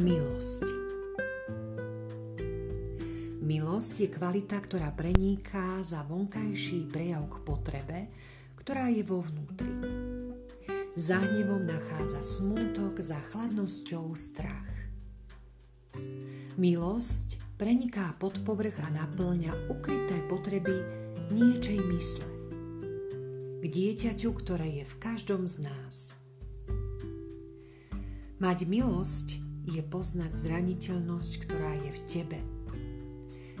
milosť. Milosť je kvalita, ktorá preniká za vonkajší prejav k potrebe, ktorá je vo vnútri. Za hnevom nachádza smútok, za chladnosťou strach. Milosť preniká pod povrch a naplňa ukryté potreby niečej mysle. K dieťaťu, ktoré je v každom z nás. Mať milosť je poznať zraniteľnosť, ktorá je v tebe.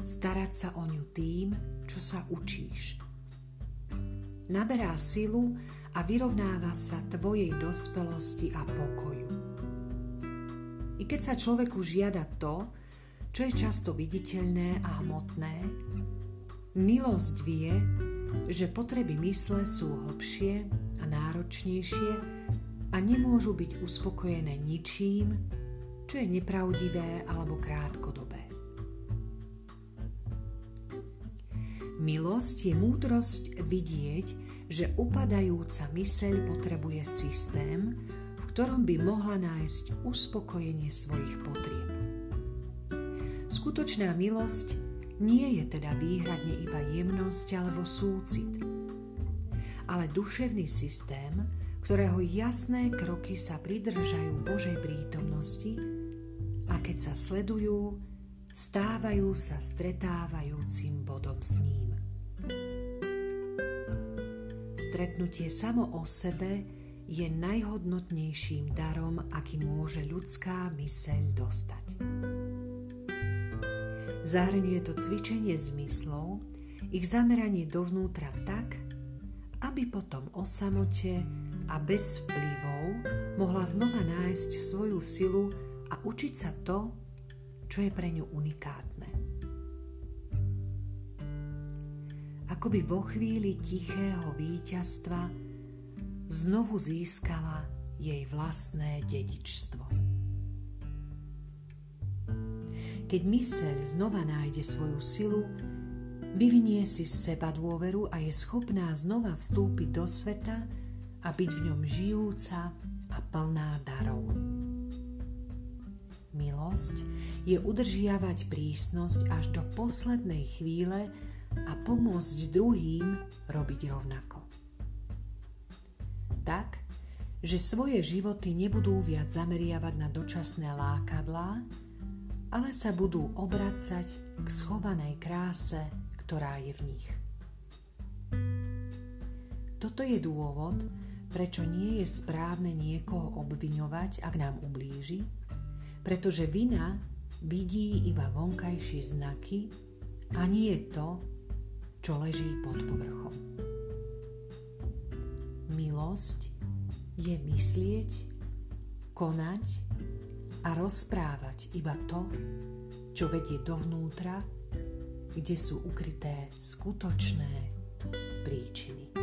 Starať sa o ňu tým, čo sa učíš. Naberá silu a vyrovnáva sa tvojej dospelosti a pokoju. I keď sa človeku žiada to, čo je často viditeľné a hmotné, milosť vie, že potreby mysle sú hlbšie a náročnejšie a nemôžu byť uspokojené ničím, čo je nepravdivé alebo krátkodobé. Milosť je múdrosť vidieť, že upadajúca myseľ potrebuje systém, v ktorom by mohla nájsť uspokojenie svojich potrieb. Skutočná milosť nie je teda výhradne iba jemnosť alebo súcit, ale duševný systém, ktorého jasné kroky sa pridržajú Božej prítomnosti a keď sa sledujú, stávajú sa stretávajúcim bodom s ním. Stretnutie samo o sebe je najhodnotnejším darom, aký môže ľudská myseľ dostať. Zahrňuje to cvičenie zmyslov, ich zameranie dovnútra tak, aby potom o samote a bez vplyvov mohla znova nájsť svoju silu a učiť sa to, čo je pre ňu unikátne. Akoby vo chvíli tichého víťazstva znovu získala jej vlastné dedičstvo. Keď myseľ znova nájde svoju silu, vyvinie si z seba dôveru a je schopná znova vstúpiť do sveta a byť v ňom žijúca a plná darov. Milosť je udržiavať prísnosť až do poslednej chvíle a pomôcť druhým robiť rovnako. Tak, že svoje životy nebudú viac zameriavať na dočasné lákadlá, ale sa budú obracať k schovanej kráse, ktorá je v nich. Toto je dôvod, prečo nie je správne niekoho obviňovať, ak nám ublíži, pretože vina vidí iba vonkajšie znaky a nie to, čo leží pod povrchom. Milosť je myslieť, konať a rozprávať iba to, čo vedie dovnútra, kde sú ukryté skutočné príčiny.